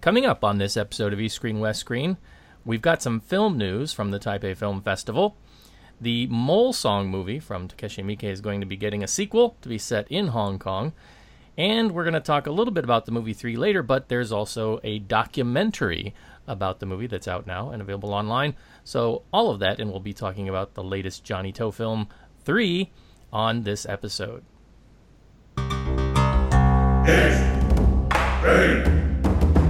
Coming up on this episode of East Screen West Screen, we've got some film news from the Taipei Film Festival. The Mole Song movie from Takashi Miike is going to be getting a sequel to be set in Hong Kong. And we're going to talk a little bit about the movie 3 later, but there's also a documentary about the movie that's out now and available online. So, all of that, and we'll be talking about the latest Johnny To film 3 on this episode. East, Train,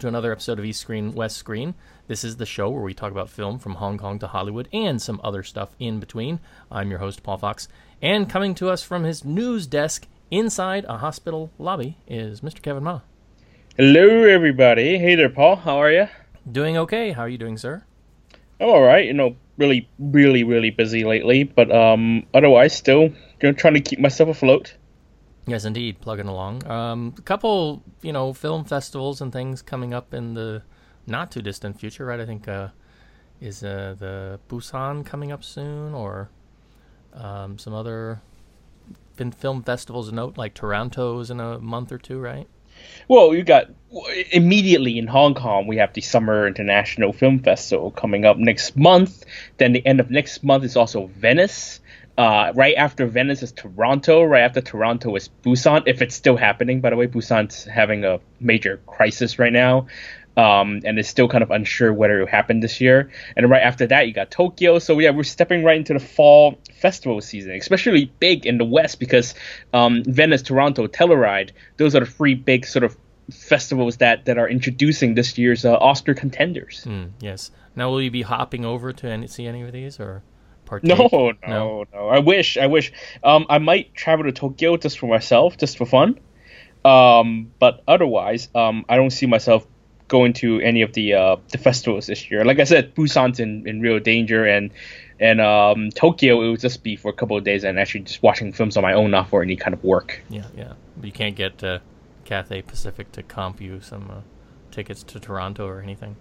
To another episode of East Screen West Screen. This is the show where we talk about film from Hong Kong to Hollywood and some other stuff in between. I'm your host, Paul Fox, and coming to us from his news desk inside a hospital lobby is Mr. Kevin Ma. Hello, everybody. Hey there, Paul. How are you? Doing okay. How are you doing, sir? I'm all right. You know, really, really, really busy lately, but um, otherwise, still you know, trying to keep myself afloat. Yes, indeed, plugging along. Um, a couple, you know, film festivals and things coming up in the not too distant future, right? I think uh, is uh, the Busan coming up soon, or um, some other film festivals of note, like Toronto's in a month or two, right? Well, you got immediately in Hong Kong, we have the Summer International Film Festival coming up next month. Then the end of next month is also Venice. Uh, right after Venice is Toronto. Right after Toronto is Busan, if it's still happening. By the way, Busan's having a major crisis right now, um, and is still kind of unsure whether it will happen this year. And right after that, you got Tokyo. So yeah, we're stepping right into the fall festival season, especially big in the West because um, Venice, Toronto, Telluride, those are the three big sort of festivals that that are introducing this year's uh, Oscar contenders. Mm, yes. Now, will you be hopping over to any, see any of these or? No, no, no, no, I wish, I wish. Um, I might travel to Tokyo just for myself, just for fun. Um, but otherwise, um, I don't see myself going to any of the uh, the festivals this year. Like I said, Busan's in, in real danger, and and um, Tokyo it would just be for a couple of days and actually just watching films on my own, not for any kind of work. Yeah, yeah. You can't get uh, Cathay Pacific to comp you some uh, tickets to Toronto or anything.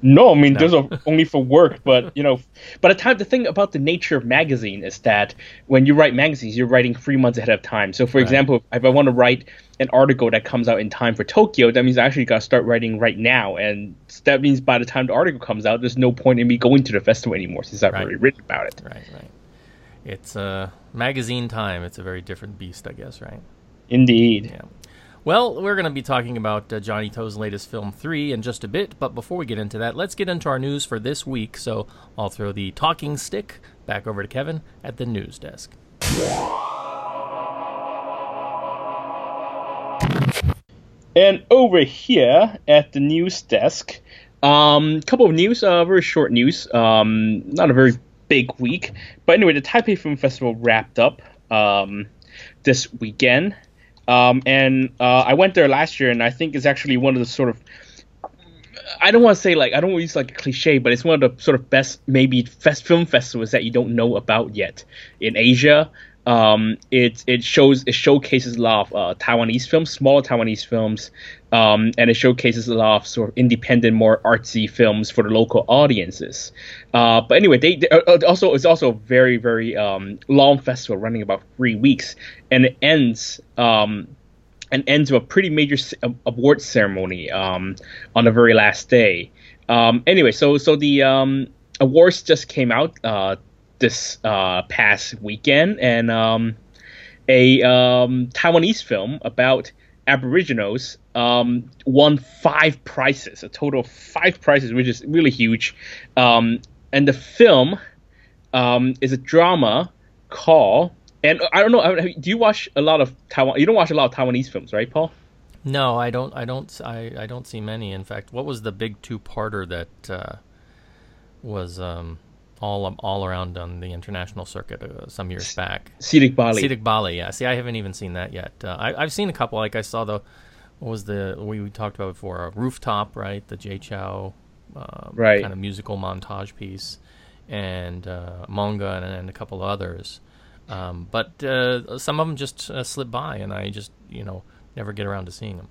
No, I mean no. those are only for work. But you know, by the time the thing about the nature of magazine is that when you write magazines, you're writing three months ahead of time. So, for right. example, if I want to write an article that comes out in time for Tokyo, that means I actually got to start writing right now, and that means by the time the article comes out, there's no point in me going to the festival anymore since I've right. already written about it. Right, right. It's uh, magazine time. It's a very different beast, I guess. Right. Indeed. Yeah. Well, we're going to be talking about uh, Johnny To's latest film, 3, in just a bit, but before we get into that, let's get into our news for this week. So I'll throw the talking stick back over to Kevin at the news desk. And over here at the news desk, a um, couple of news, uh, very short news, um, not a very big week. But anyway, the Taipei Film Festival wrapped up um, this weekend. Um, and uh, I went there last year, and I think it's actually one of the sort of I don't want to say like I don't want to use like a cliche, but it's one of the sort of best maybe fest film festivals that you don't know about yet in Asia. Um, it it shows it showcases a lot of uh, Taiwanese films, smaller Taiwanese films, um, and it showcases a lot of sort of independent, more artsy films for the local audiences. Uh, but anyway, they, they, uh, also it's also a very very um, long festival running about three weeks, and it ends um, and ends with a pretty major award ceremony um, on the very last day. Um, anyway, so so the um, awards just came out uh, this uh, past weekend, and a Taiwanese film about Aboriginals um, won five prizes, a total of five prizes, which is really huge. Um, and the film um, is a drama called, and I don't know, do you watch a lot of Taiwan? You don't watch a lot of Taiwanese films, right, Paul? No, I don't. I don't. I, I don't see many. In fact, what was the big two-parter that uh, was um, all um, all around on the international circuit uh, some years back. Seediq Bale. Seediq Bale, yeah. See, I haven't even seen that yet. Uh, I, I've seen a couple. Like I saw the what was the we, we talked about before uh, rooftop, right? The Jay Chou um, Right. kind of musical montage piece, and uh, Monga and, and a couple others. Um, but uh, some of them just uh, slip by, and I just you know never get around to seeing them.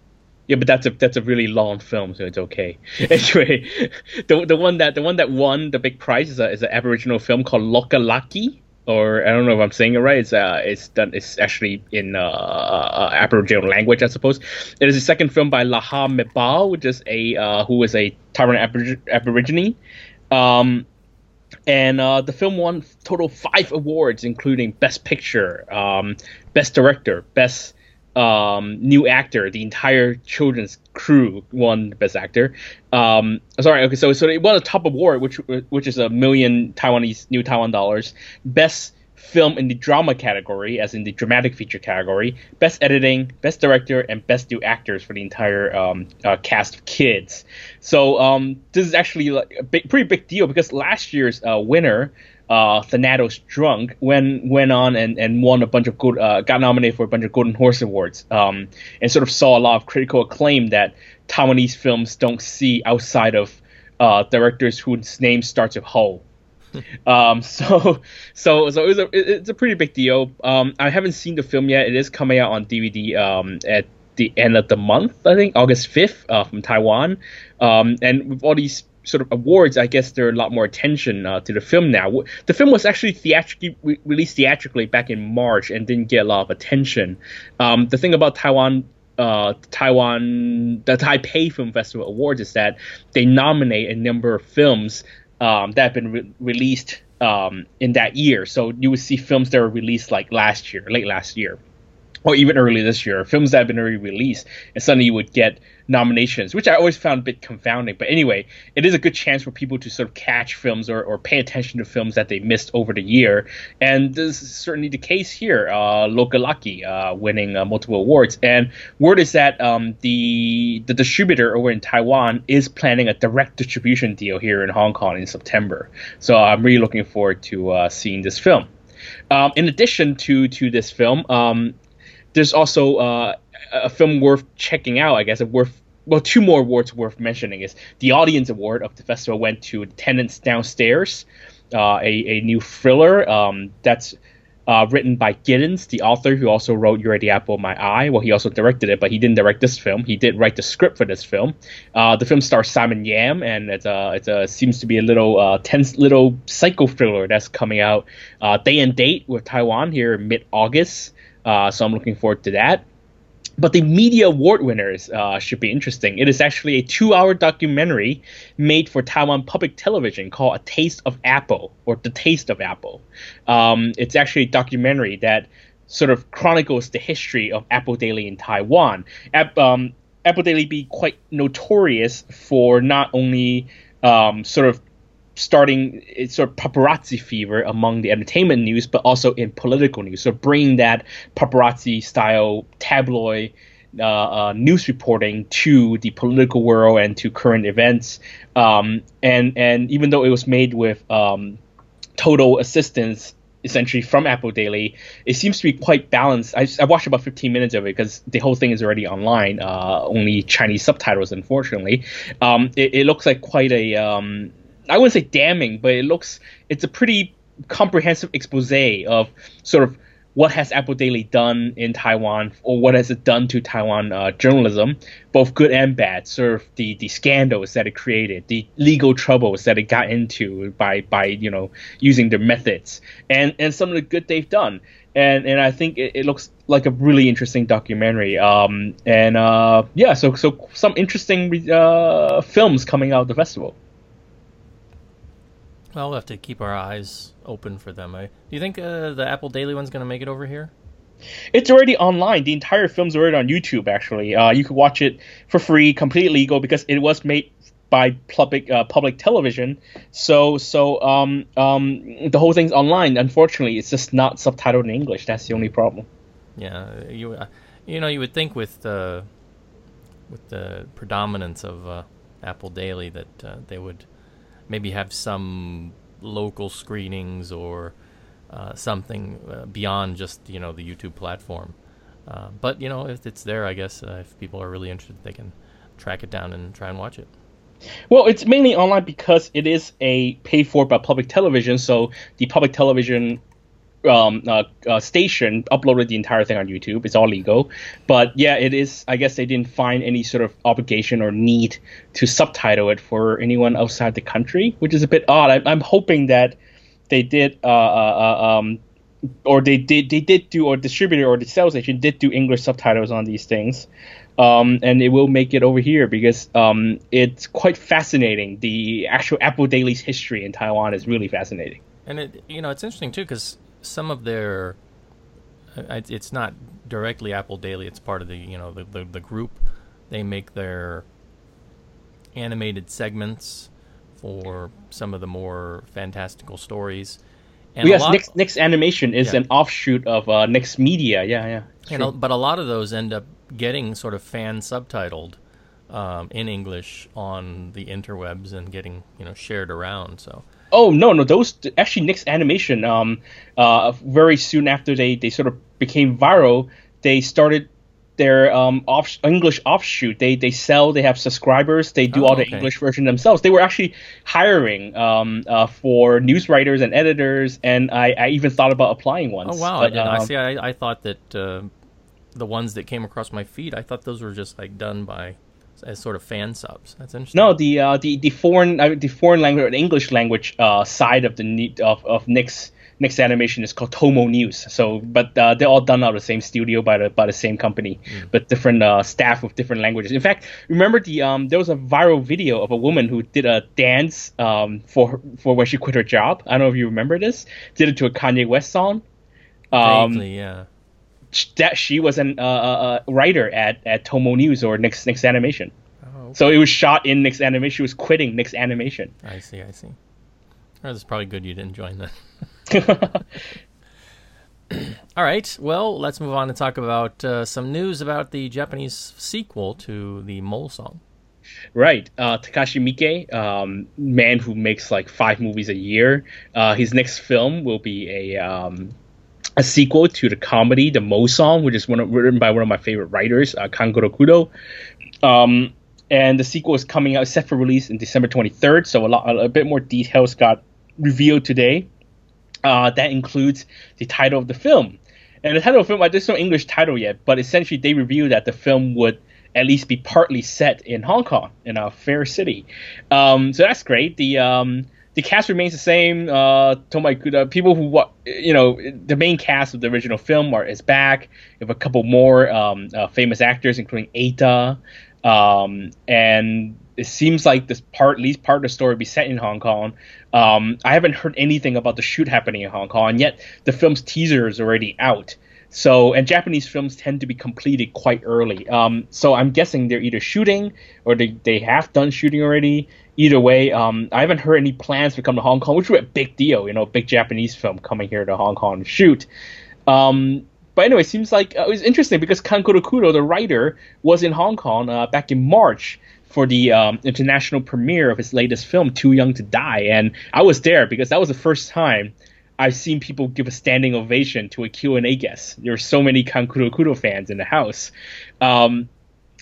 Yeah, but that's a that's a really long film, so it's okay. anyway, the the one that the one that won the big prize is a is an Aboriginal film called Lokah Laqi, or I don't know if I'm saying it right. It's uh it's done it's actually in uh, uh Aboriginal language, I suppose. It is the second film by Laha Mebow, which is a uh, who is a Taiwan Aborig- Aborigine. Um, and uh, the film won total five awards, including Best Picture, um, Best Director, Best um, New Actor. The entire children's crew won Best Actor. Um, sorry, okay, so so it won a top award, which which is a million Taiwanese new Taiwan dollars. Best film in the drama category, as in the dramatic feature category, best editing, best director, and best new actors for the entire um, uh, cast of kids. So um, this is actually like a big, pretty big deal because last year's uh, winner, uh, Thanatos Drunk, went went on and, and won a bunch of good, uh, got nominated for a bunch of Golden Horse awards, um, and sort of saw a lot of critical acclaim that Taiwanese films don't see outside of uh, directors whose name starts with Ho. Um, so, so, so it was a, it- it's a pretty big deal. Um, I haven't seen the film yet. It is coming out on DVD um, at the end of the month, I think, August 5th uh, from Taiwan. Um, and with all these sort of awards, I guess there are a lot more attention uh, to the film now. The film was actually theatrically re- released theatrically back in March and didn't get a lot of attention. Um, the thing about Taiwan uh, Taiwan, the Taipei Film Festival Awards is that they nominate a number of films um, that have been re- released um, in that year. So you would see films that were released like last year, late last year, or even early this year, films that have been already released, and suddenly you would get nominations, which I always found a bit confounding. But anyway, it is a good chance for people to sort of catch films or, or pay attention to films that they missed over the year. And this is certainly the case here. Uh, Lokah Laqi uh, winning uh, multiple awards. And word is that um, the the distributor over in Taiwan is planning a direct distribution deal here in Hong Kong in September. So I'm really looking forward to uh, seeing this film. Um, in addition to to this film, um, there's also uh, a film worth checking out. I guess worth well, two more awards worth mentioning is the audience award of the festival went to Tenants Downstairs, uh, a a new thriller um, that's. Uh, written by Giddens, the author who also wrote "You're the Apple of My Eye." Well, he also directed it, but he didn't direct this film. He did write the script for this film. Uh, the film stars Simon Yam, and it's a it's a seems to be a little uh, tense little psycho thriller that's coming out uh, day and date with Taiwan here mid August. Uh, so I'm looking forward to that. But the media award winners uh, should be interesting. It is actually a two-hour documentary made for Taiwan public television called "A Taste of Apple" or "The Taste of Apple." Um, it's actually a documentary that sort of chronicles the history of Apple Daily in Taiwan. App, um, Apple Daily be quite notorious for not only um, sort of starting sort of paparazzi fever among the entertainment news, but also in political news. So bringing that paparazzi style tabloid uh, uh, news reporting to the political world and to current events. Um, and and even though it was made with um, total assistance essentially from Apple Daily. It seems to be quite balanced. I, I watched about 15 minutes of it because the whole thing is already online, uh, only Chinese subtitles, unfortunately. Um, it, it looks like quite a, um, I wouldn't say damning, but it looks, it's a pretty comprehensive expose of sort of what has Apple Daily done in Taiwan, or what has it done to Taiwan uh, journalism, both good and bad. Sort of the, the scandals that it created, the legal troubles that it got into by by you know using their methods, and and some of the good they've done. And and I think it, it looks like a really interesting documentary. Um and uh yeah, so so some interesting uh films coming out of the festival. Well, we'll have to keep our eyes open for them. I, do you think uh, the Apple Daily one's going to make it over here? It's already online. The entire film's already on YouTube. Actually, uh, you can watch it for free, completely legal, because it was made by public uh, public television. So so um um the whole thing's online. Unfortunately, it's just not subtitled in English. That's the only problem. Yeah, you uh, you know you would think with uh, with the predominance of uh, Apple Daily that uh, they would maybe have some local screenings or uh, something uh, beyond just you know the YouTube platform. Uh, but you know, if it's there, I guess uh, if people are really interested, they can track it down and try and watch it. Well, it's mainly online because it is a paid for by public television. So the public television um, uh, uh, station uploaded the entire thing on YouTube. It's all legal, but yeah, it is. I guess they didn't find any sort of obligation or need to subtitle it for anyone outside the country, which is a bit odd. I, I'm hoping that they did, uh, uh, uh, um, or they did, they did do, or distributor or the sales agent did do English subtitles on these things. Um, and it will make it over here because um, it's quite fascinating. The actual Apple Daily's history in Taiwan is really fascinating. And it, you know, it's interesting too because some of their, uh, it's not directly Apple Daily. It's part of the, you know, the, the, the group. They make their animated segments for some of the more fantastical stories. And yes, Next, Next Animation is yeah. an offshoot of uh, Next Media. Yeah, yeah. And a, but a lot of those end up getting sort of fan subtitled um, in English on the interwebs and getting you know shared around. So. Oh no, no, those actually Next Animation. Um, uh, very soon after they they sort of became viral, they started their um, off, English offshoot. They they sell. They have subscribers. They do oh, all the okay. English version themselves. They were actually hiring um, uh, for news writers and editors, and I, I even thought about applying once. Oh wow! But, I, um, I see. I, I thought that uh, the ones that came across my feed, I thought those were just like done by as sort of fan subs. That's interesting. No, the uh, the the foreign uh, the foreign language or the English language uh, side of the of of Next Next Animation is called Tomo News. So, but uh, they're all done out of the same studio by the by the same company, mm. but different uh, staff with different languages. In fact, remember the um, there was a viral video of a woman who did a dance um, for for when she quit her job. I don't know if you remember this. Did it to a Kanye West song. Um, Vaguely, yeah. That she was a uh, uh, writer at, at Tomo News or Next Next Animation. Oh, okay. So it was shot in Next Animation. She was quitting Next Animation. I see. I see. Oh, it's probably good you didn't join that. All right. Well, let's move on and talk about uh, some news about the Japanese sequel to the Mole Song. Right. Uh, Takashi Miike, um, man who makes like five movies a year. Uh, his next film will be a um, a sequel to the comedy The Mole Song, which is one of, written by one of my favorite writers, uh, Kankuro Kudo. Um, and the sequel is coming out, set for release in December 23rd. So a lot, a bit more details got revealed today. Uh, that includes the title of the film. And the title of the film, there's no English title yet, but essentially they revealed that the film would at least be partly set in Hong Kong, in a fair city. Um, so that's great. The um, the cast remains the same. Uh, Toma Ikuta, people who you know, the main cast of the original film are is back. You have a couple more um, uh, famous actors, including Eita, um, and it seems like this part, at least part of the story, will be set in Hong Kong. Um, I haven't heard anything about the shoot happening in Hong Kong, and yet the film's teaser is already out. So, and Japanese films tend to be completed quite early. Um, so I'm guessing they're either shooting or they, they have done shooting already. Either way, um, I haven't heard any plans to come to Hong Kong, which would be a big deal, you know, big Japanese film coming here to Hong Kong to shoot. Um, but anyway, it seems like uh, it was interesting because Kankuro Kudo, the writer, was in Hong Kong uh, back in March for the um, international premiere of his latest film, Too Young to Die, and I was there because that was the first time I've seen people give a standing ovation to a Q&A guest. There were so many Kankuro Kudo fans in the house. Um,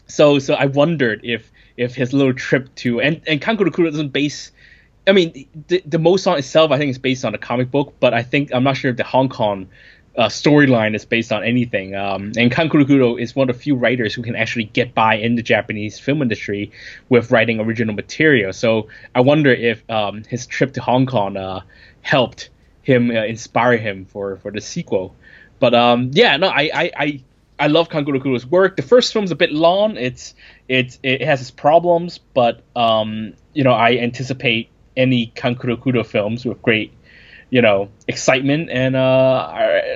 so so I wondered if if his little trip to and and Kankuro Kudo doesn't base I mean the the Mole song itself I think is based on a comic book, but I think I'm not sure if the Hong Kong uh, storyline is based on anything. Um, and Kankuro Kudo is one of the few writers who can actually get by in the Japanese film industry with writing original material. So I wonder if um, his trip to Hong Kong uh, helped him uh, inspire him for for the sequel. But um, yeah, no, I I, I, I love Kankuro Kudo's work. The first film's a bit long. It's it's it has its problems, but um, you know I anticipate any Kankuro Kudo films with great you know excitement and uh,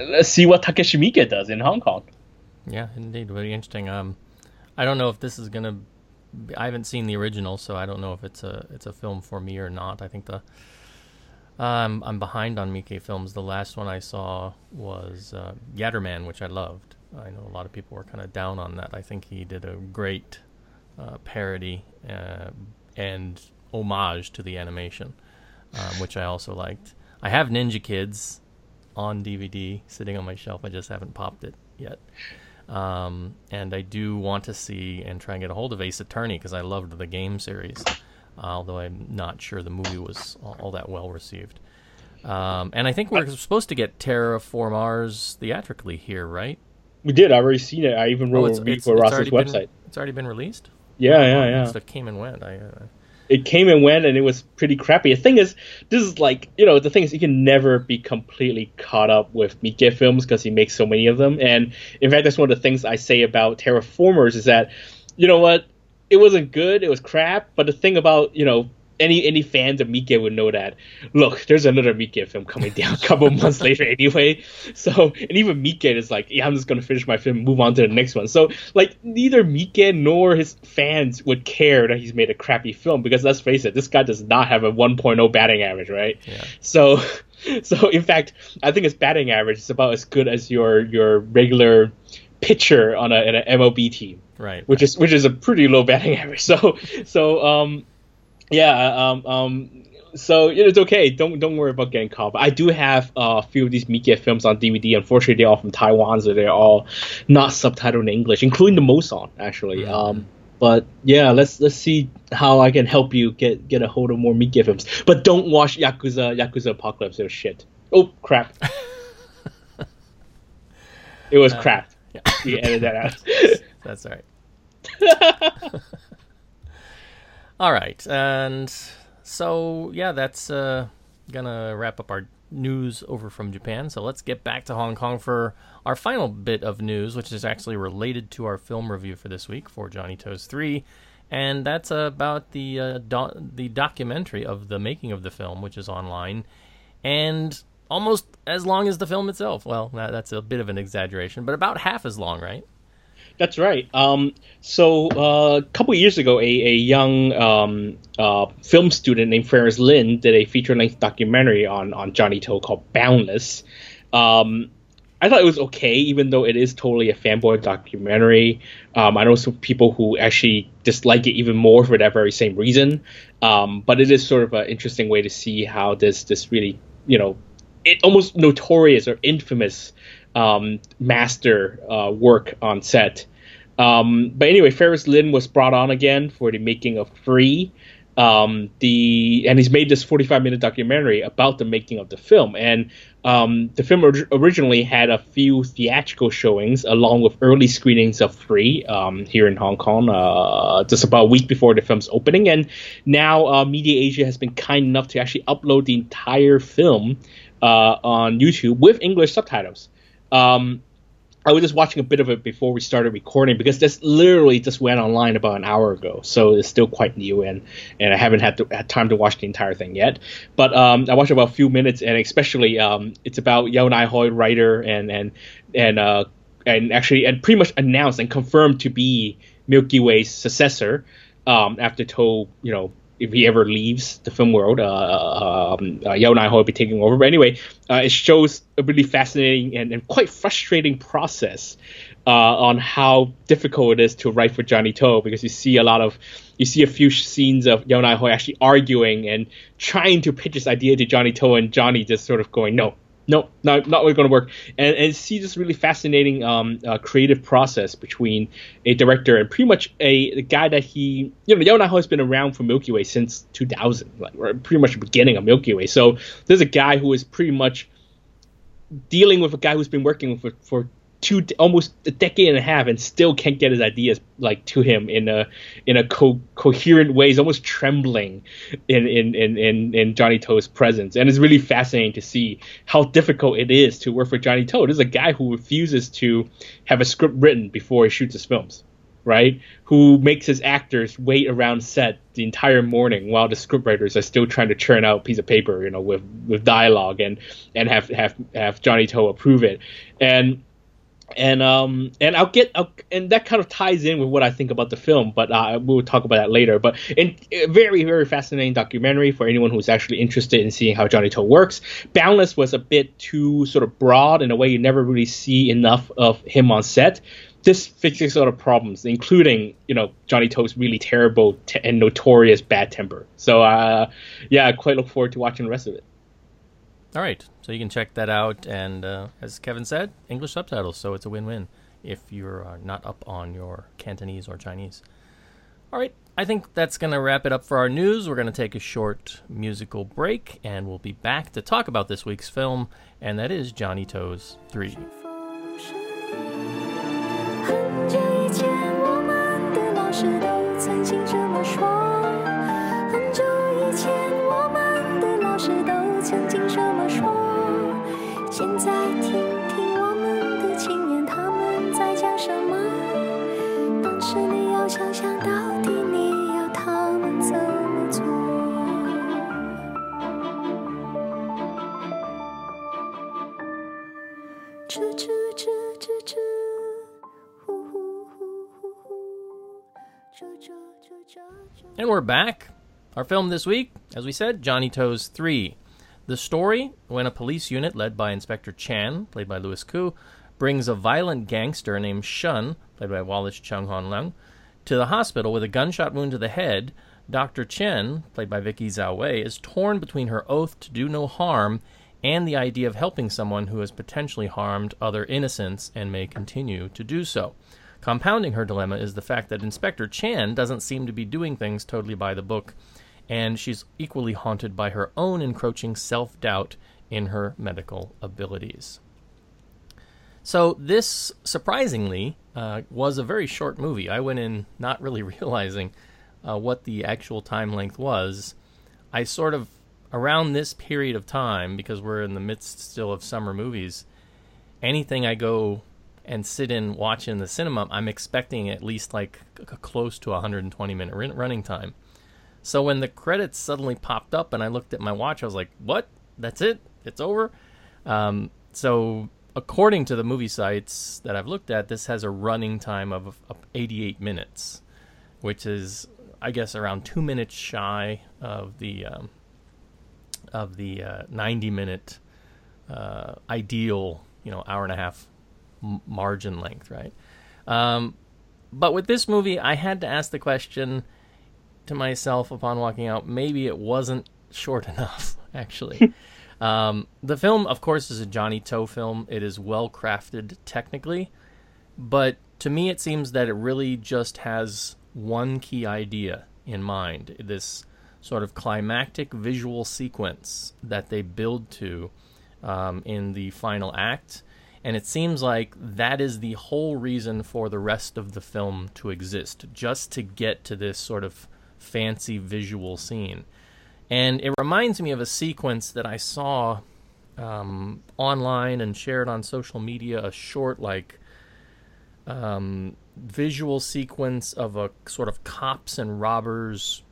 let's see what Takashi Miike does in Hong Kong. Yeah, indeed, very interesting. Um, I don't know if this is gonna. Be, I haven't seen the original, so I don't know if it's a it's a film for me or not. I think the um, I'm behind on Miike films. The last one I saw was uh, Yatterman, which I loved. I know a lot of people were kind of down on that. I think he did a great uh, parody uh, and homage to the animation. um, which I also liked. I have Ninja Kids on DVD sitting on my shelf. I just haven't popped it yet. Um, and I do want to see and try and get a hold of Ace Attorney because I loved the game series, although I'm not sure the movie was all, all that well received. Um, and I think we're supposed to get Terra Formars theatrically here, right? We did. I've already seen it. I even Oh, wrote a review for Ross's website. Been, it's already been released. Yeah, yeah, yeah. Stuff came and went. I, uh, it came and went and it was pretty crappy. The thing is, this is like, you know, the thing is, you can never be completely caught up with Miike films because he makes so many of them. And in fact, that's one of the things I say about Terra Formars is that, you know what, it wasn't good, it was crap. But the thing about, you know, any any fans of Miike would know that. Look, there's another Miike film coming down a couple months later anyway. So and even Miike is like, yeah, I'm just gonna finish my film, move on to the next one. So like neither Miike nor his fans would care that he's made a crappy film because let's face it, this guy does not have a 1.0 batting average, right? Yeah. So so in fact, I think his batting average is about as good as your your regular pitcher on a, an MLB team right. which is which is a pretty low batting average. So so um yeah um um so it's okay. Don't don't worry about getting caught. But I do have uh, a few of these Miike films on DVD. Unfortunately, they're all from Taiwan, so they're all not subtitled in English, including the Moson actually. Um, but yeah, let's let's see how I can help you get get a hold of more Miike films. But don't watch Yakuza Yakuza Apocalypse. It was shit. Oh crap! it was crap. Yeah. You edit that out. That's all right. all right, and so yeah, that's uh, gonna wrap up our news over from Japan. So let's get back to Hong Kong for our final bit of news, which is actually related to our film review for this week for Johnny To's Three, and that's about the uh, do- the documentary of the making of the film, which is online, and almost as long as the film itself. Well, that, that's a bit of an exaggeration, but about half as long, right? That's right. Um, so uh, a couple years ago, a, a young um, uh, film student named Ferris Lin did a feature-length documentary on on Johnny To called Boundless. Um, I thought it was okay, even though it is totally a fanboy documentary. Um, I know some people who actually dislike it even more for that very same reason. Um, but it is sort of an interesting way to see how this this really, you know, it almost notorious or infamous um, master uh, work on set. Um, but anyway, Ferris Lin was brought on again for the making of Three. Um, the and he's made this 45 minute documentary about the making of the film. And um, the film or- originally had a few theatrical showings along with early screenings of Three um, here in Hong Kong, uh, just about a week before the film's opening. And now uh, Media Asia has been kind enough to actually upload the entire film uh, on YouTube with English subtitles. Um, I was just watching a bit of it before we started recording because this literally just went online about an hour ago, so it's still quite new and and I haven't had, to, had time to watch the entire thing yet. But um, I watched about a few minutes, and especially um, it's about Yau Nai Hoi, writer, and and and uh, and actually and pretty much announced and confirmed to be Milky Way's successor um, after To, you know, if he ever leaves the film world, uh, um, uh, Yau Nai will be taking over. But anyway, uh, it shows a really fascinating and, and quite frustrating process uh, on how difficult it is to write for Johnny To because you see a lot of you see a few scenes of Yau Nai actually arguing and trying to pitch his idea to Johnny To and Johnny just sort of going no. No, not not going to work. And and see this really fascinating um, uh, creative process between a director and pretty much a, a guy that he, you know, Yau Nai Ho has been around for Milky Way since 2000, like pretty much the beginning of Milky Way. So there's a guy who is pretty much dealing with a guy who's been working for for two almost a decade and a half and still can't get his ideas like to him in a in a co- coherent way. He's almost trembling in in, in in in Johnny To's presence, and it's really fascinating to see how difficult it is to work for Johnny To. This is a guy who refuses to have a script written before he shoots his films. Right, who makes his actors wait around set the entire morning while the scriptwriters are still trying to churn out a piece of paper, you know, with with dialogue and and have have have Johnny To approve it, and and um and I'll get I'll, and that kind of ties in with what I think about the film, but uh, we'll talk about that later. But in very very fascinating documentary for anyone who's actually interested in seeing how Johnny To works. Boundless was a bit too sort of broad in a way you never really see enough of him on set. this fixes a lot of problems, including you know Johnny To's really terrible t- and notorious bad temper. So uh, yeah, I quite look forward to watching the rest of it. All right, so you can check that out, and uh, as Kevin said, English subtitles, so it's a win-win if you're uh, not up on your Cantonese or Chinese. All right, I think that's going to wrap it up for our news. We're going to take a short musical break, and we'll be back to talk about this week's film, and that is Johnny To's 3. And we're back. Our film this week, as we said, Johnny To's 3. The story when a police unit led by Inspector Chan, played by Louis Koo, brings a violent gangster named Shun, played by Wallace Chung Hon Leung, to the hospital with a gunshot wound to the head. Dr. Chen, played by Vicky Zhao Wei, is torn between her oath to do no harm and the idea of helping someone who has potentially harmed other innocents and may continue to do so. Compounding her dilemma is the fact that Inspector Chan doesn't seem to be doing things totally by the book, and she's equally haunted by her own encroaching self doubt in her medical abilities. So, this surprisingly uh, was a very short movie. I went in not really realizing uh, what the actual time length was. I sort of, around this period of time, because we're in the midst still of summer movies, anything I go and sit and watch in the cinema, I'm expecting at least like c- close to 120 minute run- running time. So when the credits suddenly popped up and I looked at my watch, I was like, "What? That's it? It's over?" Um, so according to the movie sites that I've looked at, this has a running time of, of 88 minutes, which is, I guess, around two minutes shy of the um, of the uh, 90 minute uh, ideal, you know, hour and a half margin length, right? Um, but with this movie, I had to ask the question to myself upon walking out maybe it wasn't short enough, actually. um, the film, of course, is a Johnny To film. It is well crafted technically, but to me, it seems that it really just has one key idea in mind this sort of climactic visual sequence that they build to um, in the final act. And it seems like that is the whole reason for the rest of the film to exist, just to get to this sort of fancy visual scene. And it reminds me of a sequence that I saw um, online and shared on social media, a short, like, um, visual sequence of a sort of cops and robbers.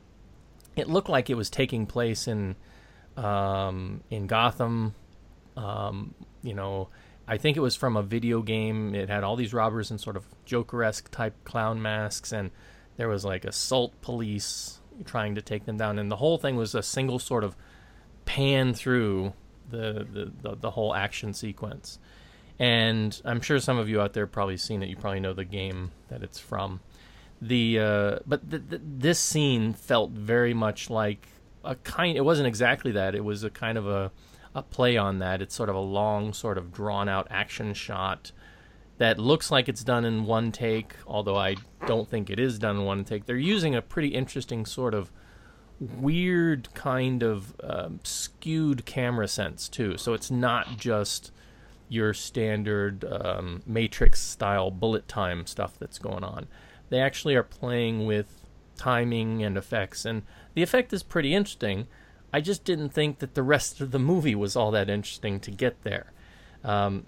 It looked like it was taking place in um, in Gotham. Um, you know, I think it was from a video game. It had all these robbers in sort of Joker-esque type clown masks, and there was like assault police trying to take them down, and the whole thing was a single sort of pan through the the, the, the whole action sequence. And I'm sure some of you out there probably seen it. You probably know the game that it's from. The uh, but th- th- this scene felt very much like a kind. It wasn't exactly that. It was a kind of a a play on that. It's sort of a long, sort of drawn out action shot that looks like it's done in one take, although I don't think it is done in one take. They're using a pretty interesting sort of weird kind of um, skewed camera sense too. So it's not just your standard um, Matrix style bullet time stuff that's going on. They actually are playing with timing and effects, and the effect is pretty interesting. I just didn't think that the rest of the movie was all that interesting to get there. Um,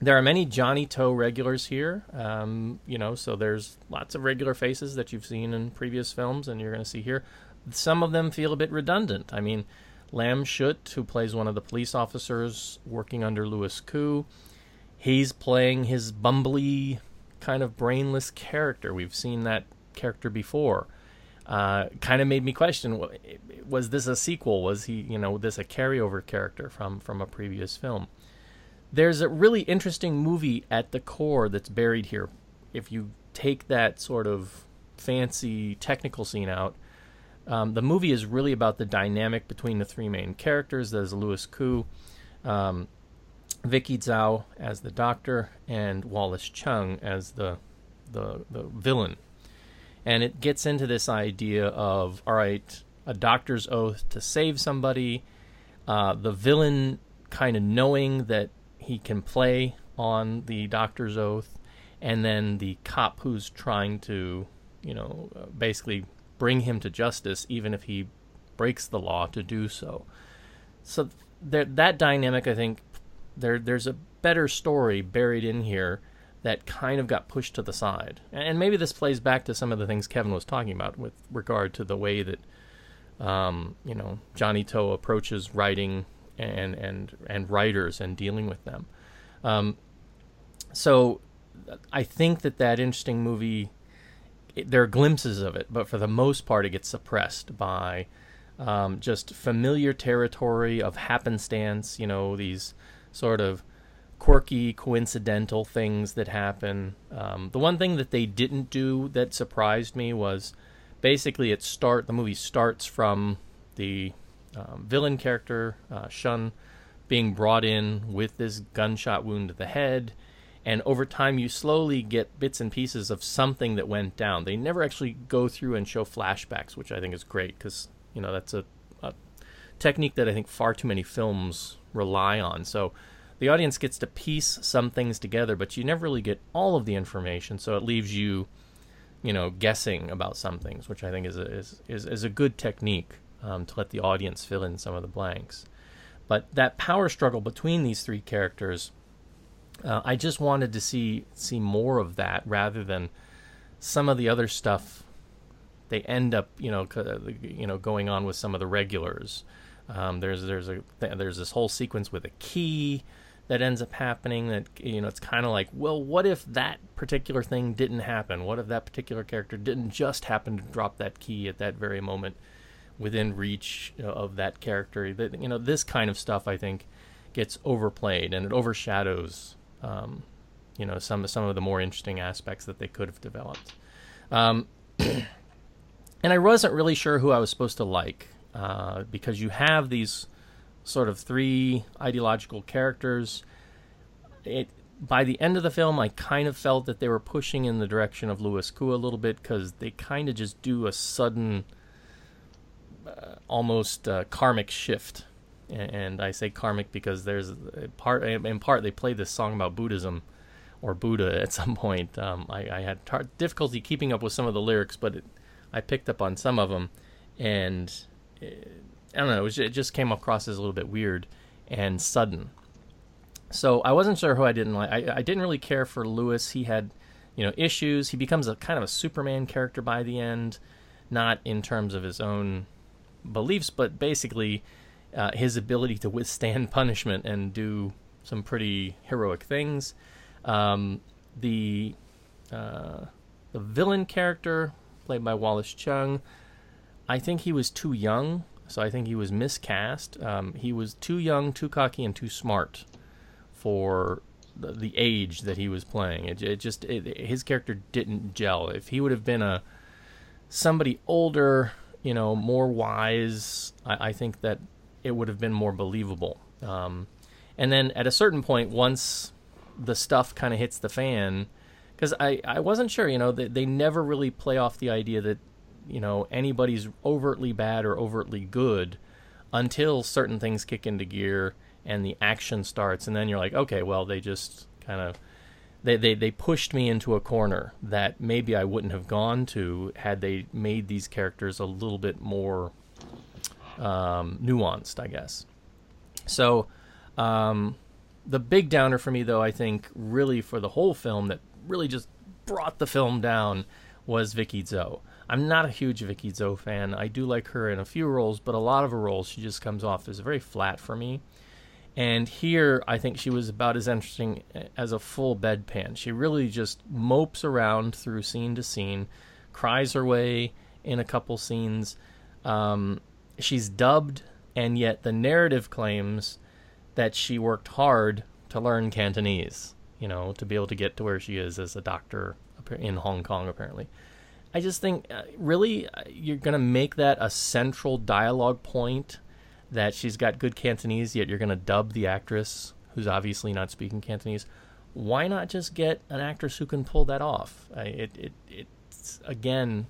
there are many Johnny To regulars here, um, you know, so there's lots of regular faces that you've seen in previous films and you're going to see here. Some of them feel a bit redundant. I mean, Lam Suet, who plays one of the police officers working under Louis Koo, he's playing his bumbly, kind of brainless character. We've seen that character before. Uh, kind of made me question: Was this a sequel? Was he, you know, this a carryover character from from a previous film? There's a really interesting movie at the core that's buried here. if you take that sort of fancy technical scene out, um, the movie is really about the dynamic between the three main characters. There's Louis Koo, um, Vicky Zhao as the doctor, and Wallace Chung as the the the villain. And it gets into this idea of all right, a doctor's oath to save somebody, uh, the villain kind of knowing that he can play on the doctor's oath, and then the cop who's trying to, you know, basically bring him to justice, even if he breaks the law to do so. So that dynamic, I think, there there's a better story buried in here that kind of got pushed to the side, and maybe this plays back to some of the things Kevin was talking about with regard to the way that, um, you know, Johnny To approaches writing and and and writers and dealing with them. Um, so I think that that interesting movie, it, there are glimpses of it, but for the most part, it gets suppressed by um, just familiar territory of happenstance. You know, these sort of quirky, coincidental things that happen. Um, the one thing that they didn't do that surprised me was basically it start the movie starts from the um, villain character uh, Shun being brought in with this gunshot wound to the head, and over time you slowly get bits and pieces of something that went down. They never actually go through and show flashbacks, which I think is great because you know that's a, a technique that I think far too many films rely on. So the audience gets to piece some things together, but you never really get all of the information. So it leaves you, you know, guessing about some things, which I think is a, is, is, is a good technique um, to let the audience fill in some of the blanks. But that power struggle between these three characters, uh, I just wanted to see see more of that rather than some of the other stuff. They end up, you know, you know, going on with some of the regulars. Um, there's there's a there's this whole sequence with a key that ends up happening. That you know, it's kind of like, well, what if that particular thing didn't happen? What if that particular character didn't just happen to drop that key at that very moment? within reach of that character. That you know, this kind of stuff I think gets overplayed and it overshadows, um, you know, some some of the more interesting aspects that they could have developed. Um, and I wasn't really sure who I was supposed to like uh, because you have these sort of three ideological characters. It by the end of the film, I kind of felt that they were pushing in the direction of Louis Koo a little bit because they kind of just do a sudden uh, almost uh, karmic shift. And I say karmic because there's part in part they play this song about Buddhism or Buddha at some point. Um, I, I, had tar- difficulty keeping up with some of the lyrics, but it, I picked up on some of them, and it, I don't know. It, was, it just came across as a little bit weird and sudden. So I wasn't sure who I didn't like. I, I didn't really care for Louis. He had, you know, issues. He becomes a kind of a Superman character by the end, not in terms of his own beliefs, but basically uh, his ability to withstand punishment and do some pretty heroic things. Um, the uh, the villain character played by Wallace Chung, I think he was too young, so I think he was miscast. Um, he was too young, too cocky, and too smart for the, the age that he was playing. It, it just it, his character didn't gel. If he would have been a somebody older, you know, more wise, I, I think that it would have been more believable. Um, and then at a certain point, once the stuff kind of hits the fan, because I, I wasn't sure, you know, they, they never really play off the idea that, you know, anybody's overtly bad or overtly good until certain things kick into gear and the action starts. And then you're like, okay, well, they just kind of they, they, they pushed me into a corner that maybe I wouldn't have gone to had they made these characters a little bit more um, nuanced, I guess. So, um, the big downer for me, though, I think, really for the whole film that really just brought the film down was Vicky Zhou. I'm not a huge Vicky Zhou fan. I do like her in a few roles, but a lot of her roles, she just comes off as very flat for me. And here, I think she was about as interesting as a full bedpan. She really just mopes around through scene to scene, cries her way in a couple scenes. Um, she's dubbed, and yet the narrative claims that she worked hard to learn Cantonese, you know, to be able to get to where she is as a doctor in Hong Kong apparently. I just think uh, really uh, you're going to make that a central dialogue point that she's got good Cantonese yet you're going to dub the actress who's obviously not speaking Cantonese. Why not just get an actress who can pull that off? I, it, it it's again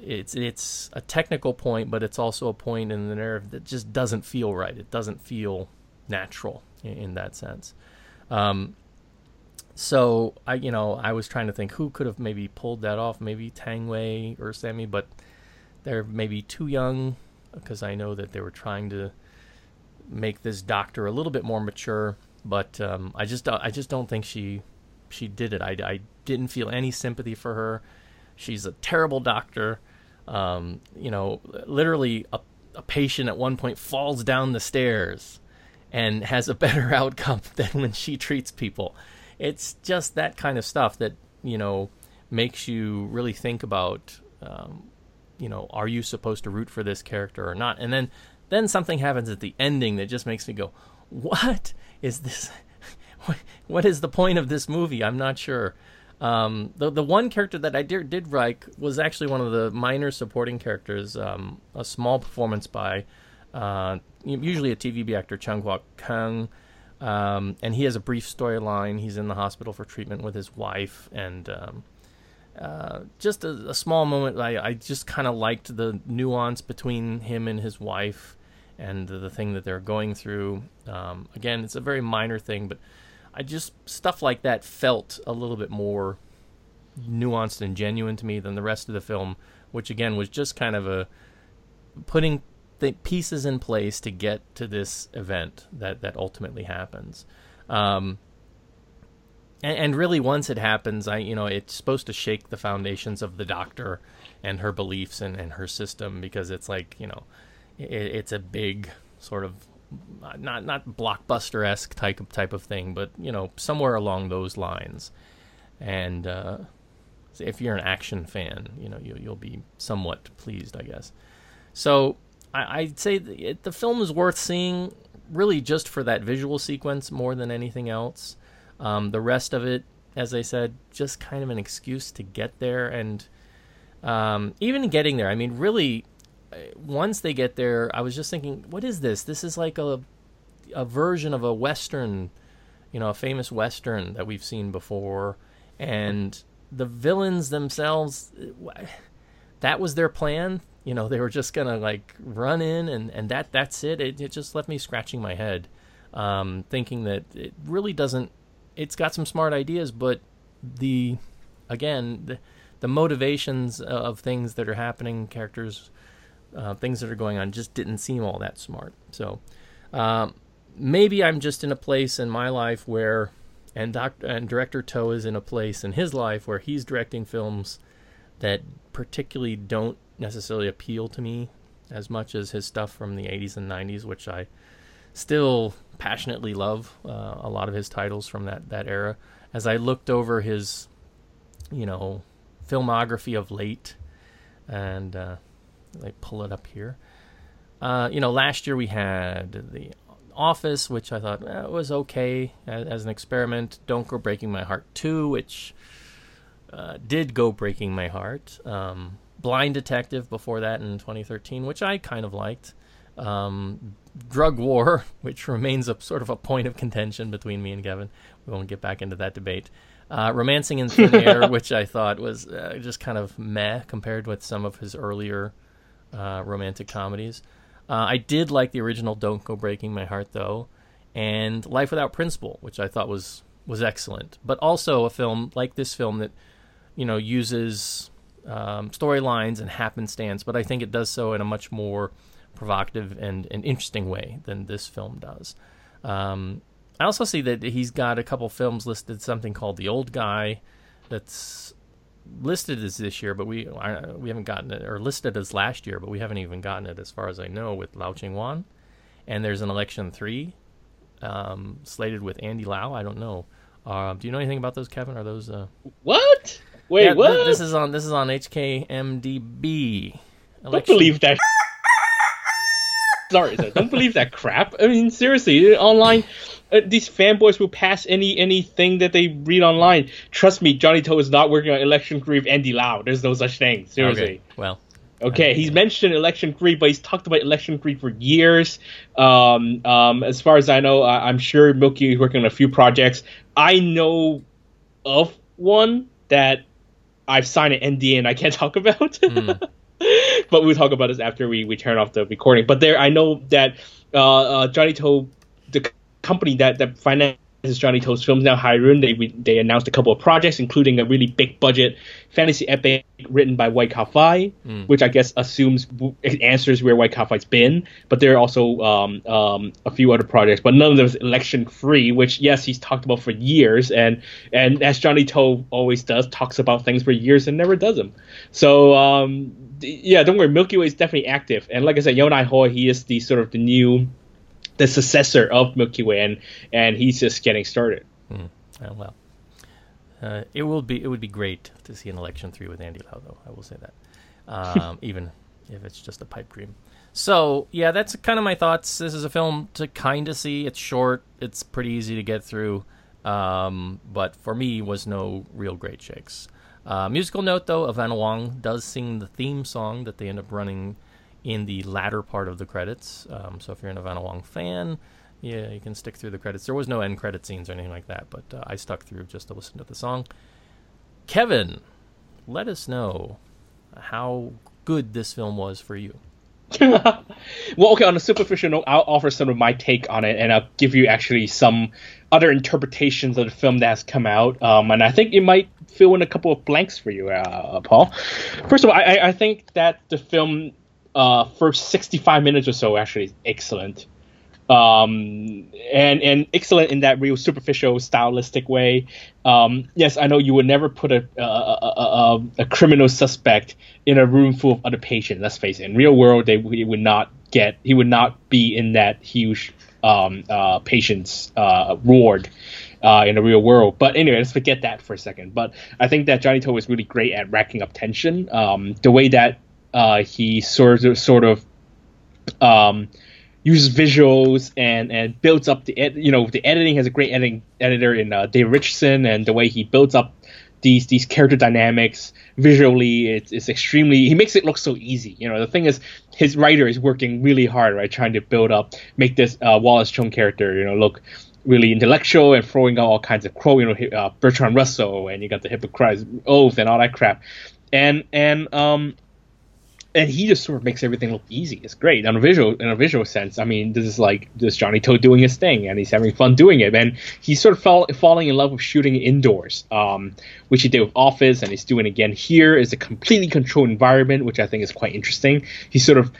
it's it's a technical point, but it's also a point in the narrative that just doesn't feel right. It doesn't feel natural in, in that sense. Um, so I, you know, I was trying to think who could have maybe pulled that off. Maybe Tang Wei or Sammy, but they're maybe too young because I know that they were trying to make this doctor a little bit more mature. But um, I just, I just don't think she, she did it. I, I didn't feel any sympathy for her. She's a terrible doctor. Um, you know, literally a, a patient at one point falls down the stairs and has a better outcome than when she treats people. It's just that kind of stuff that you know makes you really think about. Um, you know, are you supposed to root for this character or not? And then, then something happens at the ending that just makes me go, "What is this? what, is the point of this movie?" I'm not sure. Um, the the one character that I did, did like was actually one of the minor supporting characters. Um, a small performance by uh, usually a TVB actor Chung Kwok Kang, um, and he has a brief storyline. He's in the hospital for treatment with his wife, and um, uh, just a, a small moment. I, I just kind of liked the nuance between him and his wife, and the, the thing that they're going through. Um, again, it's a very minor thing, but I just stuff like that felt a little bit more nuanced and genuine to me than the rest of the film, which again was just kind of a putting the pieces in place to get to this event that that ultimately happens. Um, and, and really, once it happens, I you know it's supposed to shake the foundations of the doctor and her beliefs and, and her system because it's like you know it, it's a big sort of not not blockbuster esque type of type of thing, but you know somewhere along those lines. And uh, if you're an action fan, you know you, you'll be somewhat pleased, I guess. So I, I'd say the, it, the film is worth seeing, really just for that visual sequence more than anything else. Um, the rest of it, as I said, just kind of an excuse to get there, and um, even getting there, I mean, really, uh, once they get there, I was just thinking, what is this? This is like a a version of a western, you know, a famous western that we've seen before, and the villains themselves, that was their plan. You know, they were just gonna like run in, and and that that's it. It, it just left me scratching my head, um, thinking that it really doesn't. It's got some smart ideas, but the again the, the motivations of things that are happening, characters uh, things that are going on just didn't seem all that smart. So um, maybe I'm just in a place in my life where, and Doctor and director To is in a place in his life where he's directing films that particularly don't necessarily appeal to me as much as his stuff from the 80s and 90s, which I still passionately love. Uh, a lot of his titles from that that era. As I looked over his, you know, filmography of late, and uh, like pull it up here. Uh, you know, last year we had the Office, which I thought eh, was okay as, as, an experiment. Don't Go Breaking My Heart 2, which uh, did go breaking my heart. Um, Blind Detective before that in 2013, which I kind of liked. Um, Drug War, which remains a sort of a point of contention between me and Kevin. We won't get back into that debate. Uh, Romancing in Thin Air, which I thought was uh, just kind of meh compared with some of his earlier uh, romantic comedies. Uh, I did like the original "Don't Go Breaking My Heart" though, and "Life Without Principle," which I thought was was excellent. But also a film like this film that you know uses um, storylines and happenstance, but I think it does so in a much more provocative and, and interesting way than this film does. Um, I also see that he's got a couple films listed, something called The Old Guy, that's listed as this year, but we we haven't gotten it, or listed as last year, but we haven't even gotten it as far as I know with Lau Ching Wan. And there's an election three, um, slated with Andy Lau. I don't know. Uh, do you know anything about those, Kevin? Are those uh... what? Wait, yeah, what? Th- this is on this is on HKMDB. Election. Don't believe that. sorry, sorry, don't believe that crap. I mean, seriously, online uh, these fanboys will pass any anything that they read online. Trust me, Johnny To is not working on Election Three with Andy Lau. There's no such thing. Seriously. Okay. Well, Okay, he's mentioned Election Three, but he's talked about Election Three for years. Um, um, as far as I know, I- I'm sure Milky is working on a few projects. I know of one that I've signed an NDA and I can't talk about. but we'll talk about this after we, we turn off the recording. But there, I know that uh, uh, Johnny To, the c- company that that finances Johnny To's films now, Hyrule, they they announced a couple of projects, including a really big budget fantasy epic written by Wai Ka-fai, which I guess assumes it answers where Wai Ka-fai's been. But there are also um, um, a few other projects, but none of them is election free. Which yes, he's talked about for years, and and as Johnny To always does, talks about things for years and never does them. So um, yeah, don't worry, Milky Way is definitely active, and like I said, Yau Nai Hoi, he is the sort of the new the successor of Milky Way, and and he's just getting started. uh, well, uh, it will be it would be great to see an election three with Andy Lau, though. I will say that, um, even if it's just a pipe dream. So yeah, that's kind of my thoughts. This is a film to kind of see. It's short. It's pretty easy to get through, um, but for me was no real great shakes. Uh, musical note though, Ivana Wong does sing the theme song that they end up running in the latter part of the credits. Um, so if you're an Ivana Wong fan, yeah, you can stick through the credits. There was no end credit scenes or anything like that, but uh, I stuck through just to listen to the song. Kevin, let us know how good this film was for you. Well, okay, on a superficial note, I'll offer some of my take on it, and I'll give you actually some other interpretations of the film that has come out. Um, and I think it might fill in a couple of blanks for you, uh, Paul. First of all, I- I think that the film, uh, first 65 minutes or so, actually is excellent. Um, and and excellent in that real superficial, stylistic way. Um, yes, I know you would never put a a, a, a, a criminal suspect in a room full of other patients. Let's face it. In real world, they he would not get. He would not be in that huge um, uh, patients uh, ward uh, in the real world. But anyway, let's forget that for a second. But I think that Johnny To was really great at racking up tension. Um, the way that uh, he sort of sort of um, uses visuals and and builds up the ed- you know the editing has a great editing editor in uh, Dave Richardson and the way he builds up these these character dynamics visually it's, it's extremely he makes it look so easy. You know the thing is his writer is working really hard right trying to build up make this uh, Wallace Chung character you know look really intellectual and throwing out all kinds of quote you know uh, Bertrand Russell and you got the Hippocrates oath and all that crap. And and um and he just sort of makes everything look easy. It's great on a visual in a visual sense. I mean, this is like this Johnny To doing his thing, and he's having fun doing it. And he's sort of fall, falling in love with shooting indoors, um, which he did with Office, and he's doing again here. Is a completely controlled environment, which I think is quite interesting. He sort of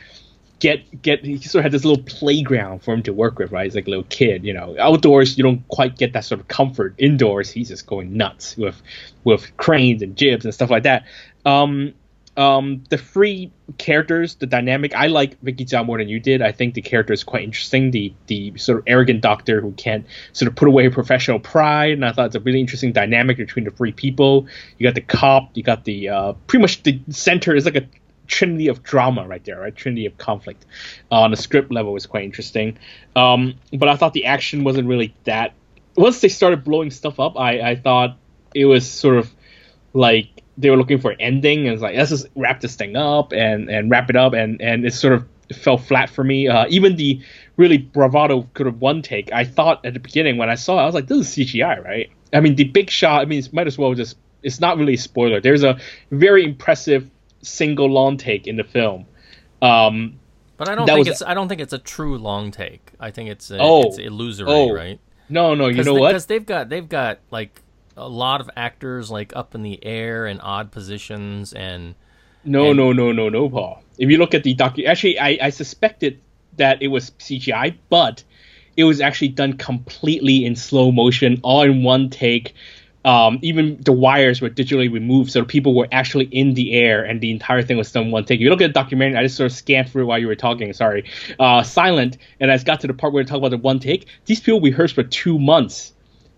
get get he sort of had this little playground for him to work with, right? He's like a little kid, you know. Outdoors, you don't quite get that sort of comfort. Indoors, he's just going nuts with with cranes and jibs and stuff like that. Um, um, the three characters, the dynamic, I like Vicky Zhao more than you did. I think the character is quite interesting. The the sort of arrogant doctor who can't sort of put away professional pride, and I thought it's a really interesting dynamic between the three people. You got the cop, you got the uh, pretty much the center is like a trinity of drama right there, right? Trinity of conflict. Uh, on the script level was quite interesting, um, but I thought the action wasn't really that. Once they started blowing stuff up, I I thought it was sort of like they were looking for an ending and it's like let's just wrap this thing up and and wrap it up and and it sort of fell flat for me uh, even the really bravado could have one take i thought at the beginning when i saw it i was like this is cgi right i mean the big shot i mean it might as well just it's not really a spoiler there's a very impressive single long take in the film um But I don't think was- it's I don't think it's a true long take. I think it's a, Oh. it's illusory, Oh. right? no no you know what Because they've got they've got like a lot of actors like up in the air in odd positions and No, And- no, no, no, no, Paul. If you look at the docu, actually, I, I suspected that it was CGI, but it was actually done completely in slow motion, all in one take. Um, even the wires were digitally removed, so people were actually in the air, and the entire thing was done one take. If you look at the documentary, I just sort of scanned through it while you were talking. Sorry, uh, silent, and I got to the part where we talk about the one take. These people rehearsed for two months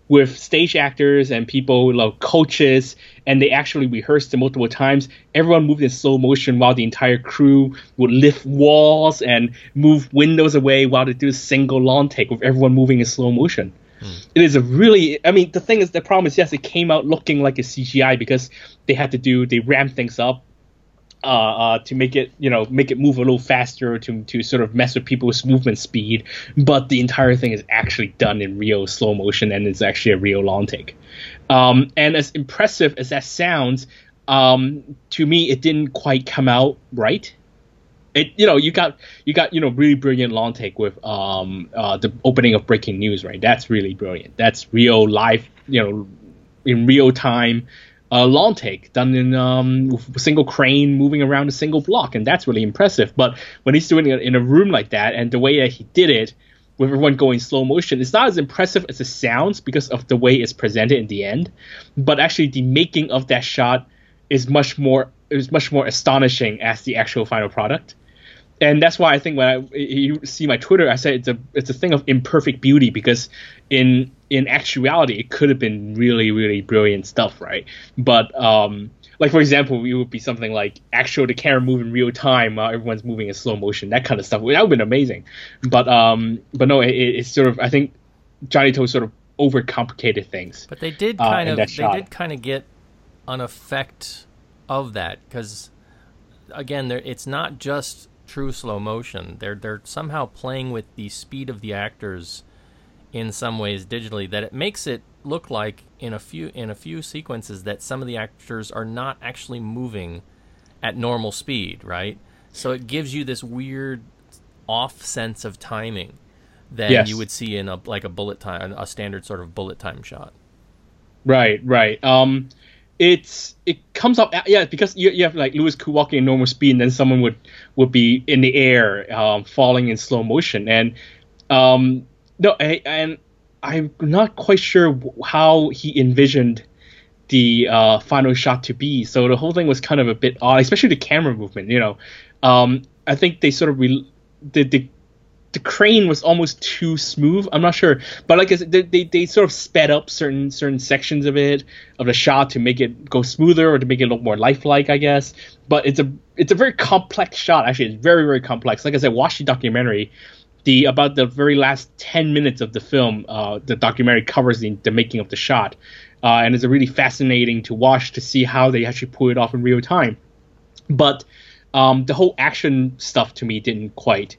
with stage actors and people like coaches, and they actually rehearsed it multiple times. Everyone moved in slow motion while the entire crew would lift walls and move windows away while they do a single long take with everyone moving in slow motion. Hmm. It is a really, I mean, the thing is, the problem is, yes, it came out looking like a CGI because they had to do, they ramp things up uh, uh, to make it you know make it move a little faster to to sort of mess with people's movement speed. But the entire thing is actually done in real slow motion and it's actually a real long take. Um, and as impressive as that sounds, um, to me it didn't quite come out right. It you know you got you got you know really brilliant long take with um uh, the opening of breaking news right. That's really brilliant. That's real live you know in real time a long take done in um, a single crane moving around a single block, and that's really impressive. But when he's doing it in a room like that, and the way that he did it, with everyone going slow motion, it's not as impressive as it sounds because of the way it's presented in the end. But actually, the making of that shot is much more is much more astonishing as the actual final product. And that's why I think when I you see my Twitter, I said it's a it's a thing of imperfect beauty because in in actuality it could have been really really brilliant stuff, right? But um, like for example, it would be something like actual the camera move in real time while everyone's moving in slow motion, that kind of stuff. That would have been amazing. But um, but no, it, it's sort of I think Johnny To sort of overcomplicated things. But they did uh, kind in of they shot. did kind of get an effect of that because again, there it's not just true slow motion. They're they're somehow playing with the speed of the actors in some ways digitally that it makes it look like in a few in a few sequences that some of the actors are not actually moving at normal speed, right? So it gives you this weird off sense of timing that Yes. you would see in a like a bullet time a standard sort of bullet time shot. Right, right. Um, it's it comes up, yeah, because you, you have like Louis walking in normal speed, and then someone would would be in the air, um, falling in slow motion, and um, no, I, and I'm not quite sure how he envisioned the uh, final shot to be. So the whole thing was kind of a bit odd, especially the camera movement. You know, um, I think they sort of re- the, the the crane was almost too smooth. I'm not sure, but like I said, they, they, they sort of sped up certain certain sections of it of the shot to make it go smoother or to make it look more lifelike, I guess. But it's a it's a very complex shot. Actually, it's very very complex. Like I said, watch the documentary. The about the very last ten minutes of the film, uh, the documentary covers the, the making of the shot, uh, and it's really fascinating to watch to see how they actually pull it off in real time. But um, the whole action stuff to me didn't quite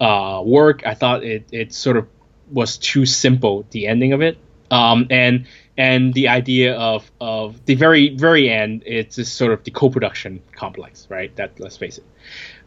uh, work. I thought it, it sort of was too simple. The ending of it, um, and and the idea of of the very very end, it's just sort of the co-production complex, right? That let's face it.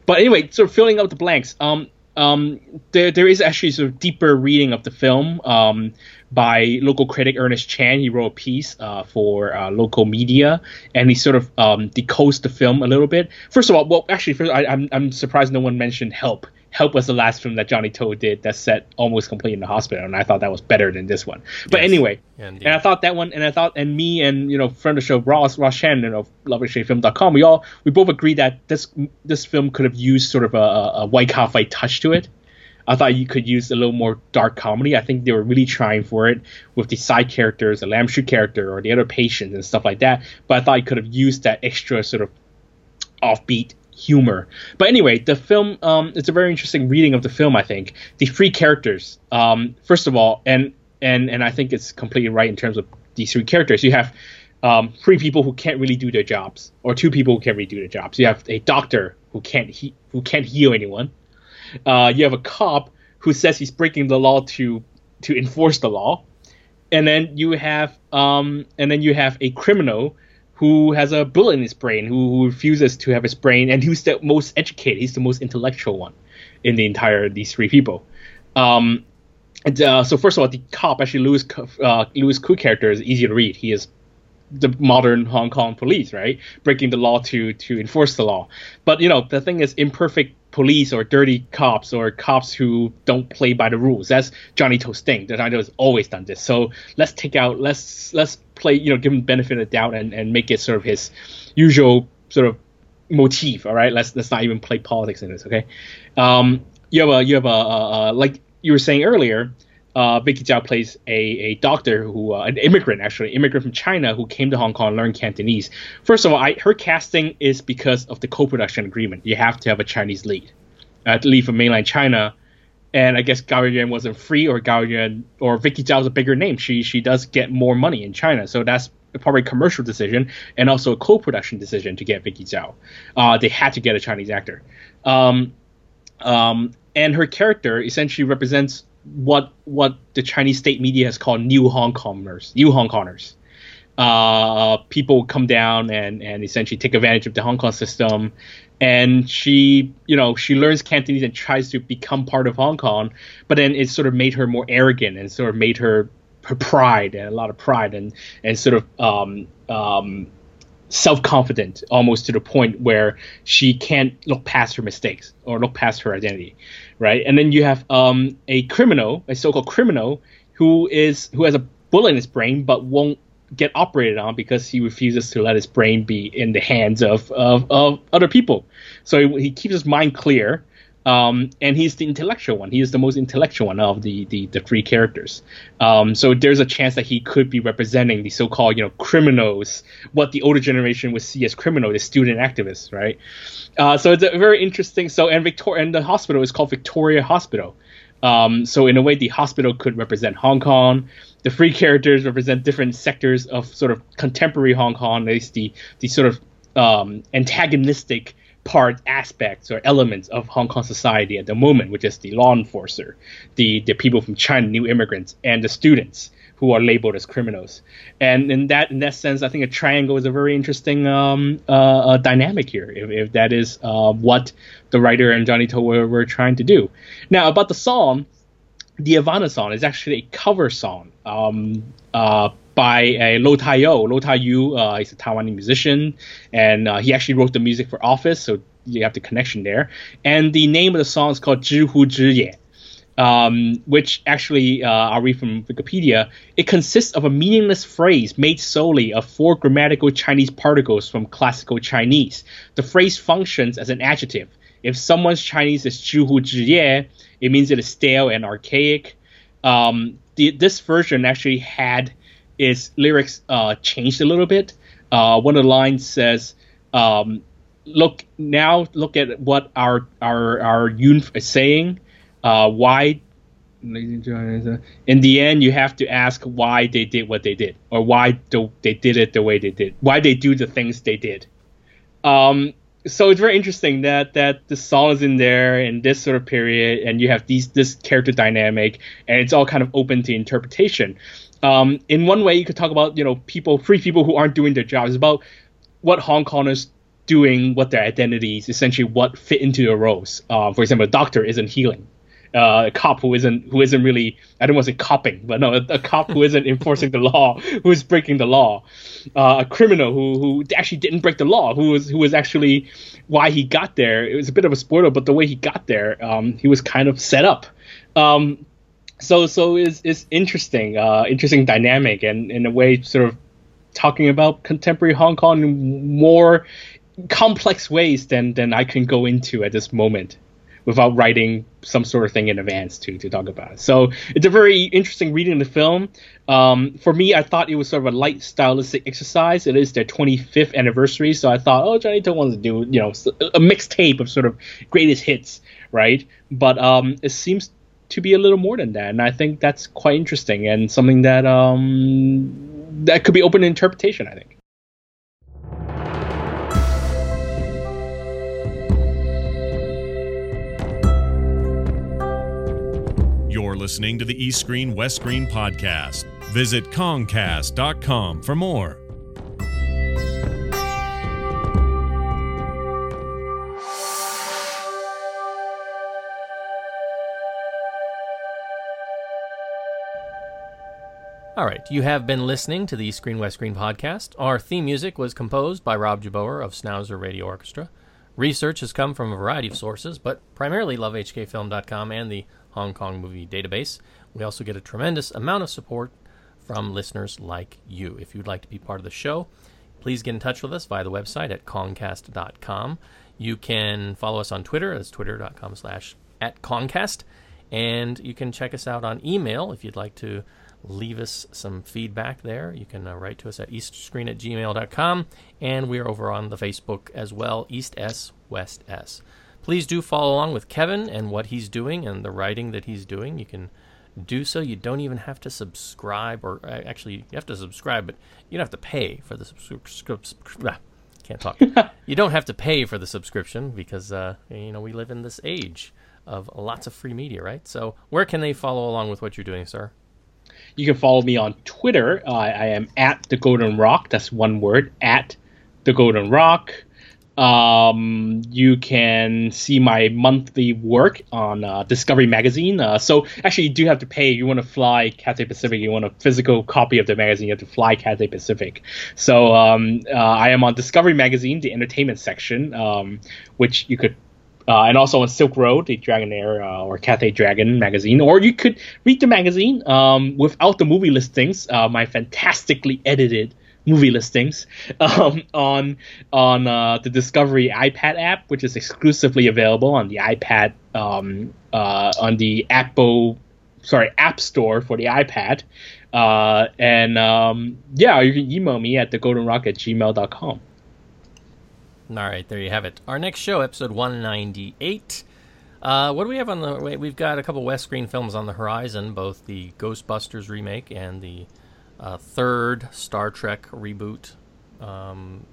But anyway, sort of filling up the blanks. Um, um, there there is actually sort of deeper reading of the film. Um, by local critic Ernest Chan, he wrote a piece uh, for uh, local media, and he sort of um, decodes the film a little bit. First of all, well, actually, first, I, I'm I'm surprised no one mentioned Help. Help was the last film that Johnny To did that set almost completely in the hospital, and I thought that was better than this one. But Yes. anyway, Indeed. and I thought that one, and I thought, and me and you know friend of the show Ross Ross Shan, you know LoveHKFilm.com, we all we both agreed that this this film could have used sort of a, a, Wai Ka-fai touch to it. I thought you could use a little more dark comedy. I think they were really trying for it with the side characters, the Lam character or the other patients and stuff like that. But I thought you could have used that extra sort of offbeat humor. But anyway, the film um, it's a very interesting reading of the film. I think the three characters. Um, first of all, and and and I think it's completely right in terms of these three characters. You have um, three people who can't really do their jobs, or two people who can't really do their jobs. You have a doctor who can't he- who can't heal anyone. Uh, you have a cop who says he's breaking the law to to enforce the law, and then you have um, and then you have a criminal who has a bullet in his brain, who, who refuses to have his brain, and who's the most educated. He's the most intellectual one in the entire these three people. Um, and, uh, so first of all, the cop, actually Louis uh, Louis Koo character is easy to read. He is the modern Hong Kong police, right? Breaking the law to to enforce the law. But you know, the thing is imperfect police or dirty cops or cops who don't play by the rules. That's Johnny To's thing. Johnny has always done this. So let's take out let's let's play, you know, give him benefit of doubt and, and make it sort of his usual sort of motif. All right, let's let's not even play politics in this. Okay, um, you have a you have a, a, a like you were saying earlier. Uh, Vicky Zhao plays a, a doctor who, uh, an immigrant actually, immigrant from China who came to Hong Kong and learned Cantonese. First of all, I, her casting is because of the co-production agreement. You have to have a Chinese lead, uh, to lead from mainland China. And I guess Gao Yuan wasn't free, or Gao Yuan or Vicky Zhao is a bigger name. She she does get more money in China, so that's probably a commercial decision and also a co-production decision to get Vicky Zhao. Uh, they had to get a Chinese actor. Um, um, and her character essentially represents what what the Chinese state media has called new Hong Kongers, new Hong Kongers. Uh, people come down and and essentially take advantage of the Hong Kong system, and she you know she learns Cantonese and tries to become part of Hong Kong, but then it sort of made her more arrogant and sort of made her her pride and a lot of pride and and sort of um, um, self-confident almost to the point where she can't look past her mistakes or look past her identity right? And then you have um, a criminal a so-called criminal who is who has a bullet in his brain but won't get operated on because he refuses to let his brain be in the hands of of, of other people. So he, he keeps his mind clear um, and he's the intellectual one. He is the most intellectual one of the the, the three characters. Um, so there's a chance that he could be representing the so-called you know criminals, what the older generation would see as criminal, the student activists, right? Uh, so it's a very interesting. So and Victoria and the hospital is called Victoria Hospital. Um, so in a way, the hospital could represent Hong Kong. The three characters represent different sectors of sort of contemporary Hong Kong. At least the the sort of um, antagonistic part aspects or elements of Hong Kong society at the moment, which is the law enforcer, the the people from China, new immigrants, and the students who are labeled as criminals. And in that in that sense, I think a triangle is a very interesting um, uh, uh, dynamic here, if, if that is uh, what the writer and Johnny To were, were trying to do. Now about the song, the Ivana song is actually a cover song. Um, uh, by a Lo Ta-yu. Lo Ta-yu uh, is a Taiwanese musician, and uh, he actually wrote the music for Office, so you have the connection there. And the name of the song is called Zhi Hu Zhe Ye. Um, which actually, uh, I'll read from Wikipedia. It consists of a meaningless phrase made solely of four grammatical Chinese particles from classical Chinese. The phrase functions as an adjective. If someone's Chinese is zhu zhi it means it is stale and archaic. Um, the, this version actually had its lyrics uh, changed a little bit. Uh, one of the lines says, um, "Look now, look at what our our our youth is saying. Uh, why?" In the end, you have to ask why they did what they did, or why they did it the way they did, why they do the things they did. Um, so it's very interesting that that the song is in there in this sort of period, and you have these this character dynamic, and it's all kind of open to interpretation. Um, in one way, you could talk about you know people, free people who aren't doing their jobs. About what Hong Kongers doing, what their identities, essentially what fit into their roles. Uh, for example, a doctor isn't healing. Uh, a cop who isn't who isn't really I don't want to say copping, but no, a, a cop who isn't enforcing the law, who is breaking the law, uh, a criminal who who actually didn't break the law, who was who was actually why he got there. It was a bit of a spoiler, but the way he got there, um, he was kind of set up. Um, so so it's, it's interesting, uh, interesting dynamic, and in a way, sort of talking about contemporary Hong Kong in more complex ways than than I can go into at this moment without writing some sort of thing in advance to to talk about. It. So it's a very interesting reading of the film. Um, for me, I thought it was sort of a light stylistic exercise. It is their 25th anniversary, so I thought, oh, Johnny To wants to do you know a mixtape of sort of greatest hits, right? But um, it seems to be a little more than that, and I think that's quite interesting and something that um, that could be open to interpretation. I think. You're listening to the East Screen West Screen podcast. Visit Comcast.com for more. All right, you have been listening to the Screen West Screen podcast. Our theme music was composed by Rob Jabauer of Schnauzer Radio Orchestra. Research has come from a variety of sources, but primarily lovehkfilm.com and the Hong Kong Movie Database. We also get a tremendous amount of support from listeners like you. If you'd like to be part of the show, please get in touch with us via the website at concast.com. You can follow us on Twitter. That's twitter.com slash at concast. And you can check us out on email if you'd like to leave us some feedback there. You can uh, write to us at eastscreen at gmail.com. And we are over on the Facebook as well, East S, West S. Please do follow along with Kevin and what he's doing and the writing that he's doing. You can do so. You don't even have to subscribe, or uh, actually, you have to subscribe, but you don't have to pay for the subscription. Can't talk. you don't have to pay for the subscription because uh, you know we live in this age of lots of free media, right? So, where can they follow along with what you're doing, sir? You can follow me on Twitter. Uh, I am at the Golden Rock. That's one word. At the Golden Rock. Um, you can see my monthly work on uh, Discovery Magazine. Uh, so actually, you do have to pay. You want to fly Cathay Pacific. You want a physical copy of the magazine. You have to fly Cathay Pacific. So um, uh, I am on Discovery Magazine, the entertainment section, um, which you could. Uh, and also on Silk Road, the Dragonair uh, or Cathay Dragon magazine, or you could read the magazine um, without the movie listings. Uh, my fantastically edited movie listings um, on on uh, the Discovery iPad app, which is exclusively available on the iPad um, uh, on the Apple sorry App Store for the iPad. Uh, and um, yeah, you can email me at thegoldenrock at gmail.com. All right, there you have it. Our next show, episode 198. Uh, what do we have on the? We've got a couple West Screen films on the horizon, both the Ghostbusters remake and the uh, third Star Trek reboot um,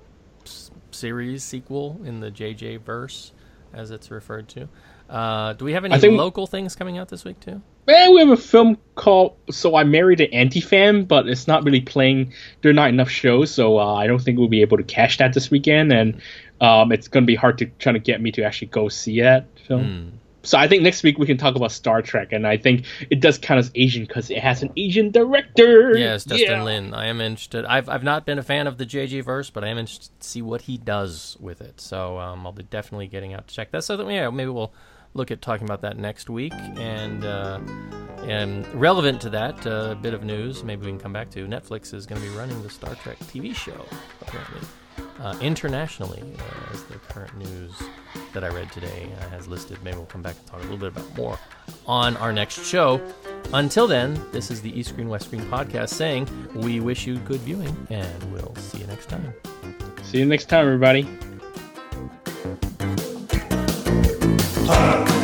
s- series sequel in the JJ verse, as it's referred to. Uh, do we have any think- local things coming out this week too? Eh, we have a film called "So I Married an Anti-Fan," but it's not really playing. There are not enough shows, so uh, I don't think we'll be able to catch that this weekend, and um, it's going to be hard to try to get me to actually go see that film. So I think next week we can talk about Star Trek, and I think it does count as Asian because it has an Asian director. Yes, Justin Yeah. Lin. I am interested. I've I've not been a fan of the JJ verse, but I am interested to see what he does with it. So um, I'll be definitely getting out to check that. So that yeah, maybe we'll look at talking about that next week. And uh, and relevant to that, uh, bit of news. Maybe we can come back to. Netflix is going to be running the Star Trek TV show apparently uh, internationally, uh, as the current news that I read today uh, has listed. Maybe we'll come back and talk a little bit about more on our next show. Until then, this is the East Screen West Screen podcast saying we wish you good viewing, and we'll see you next time. See you next time, everybody. Park.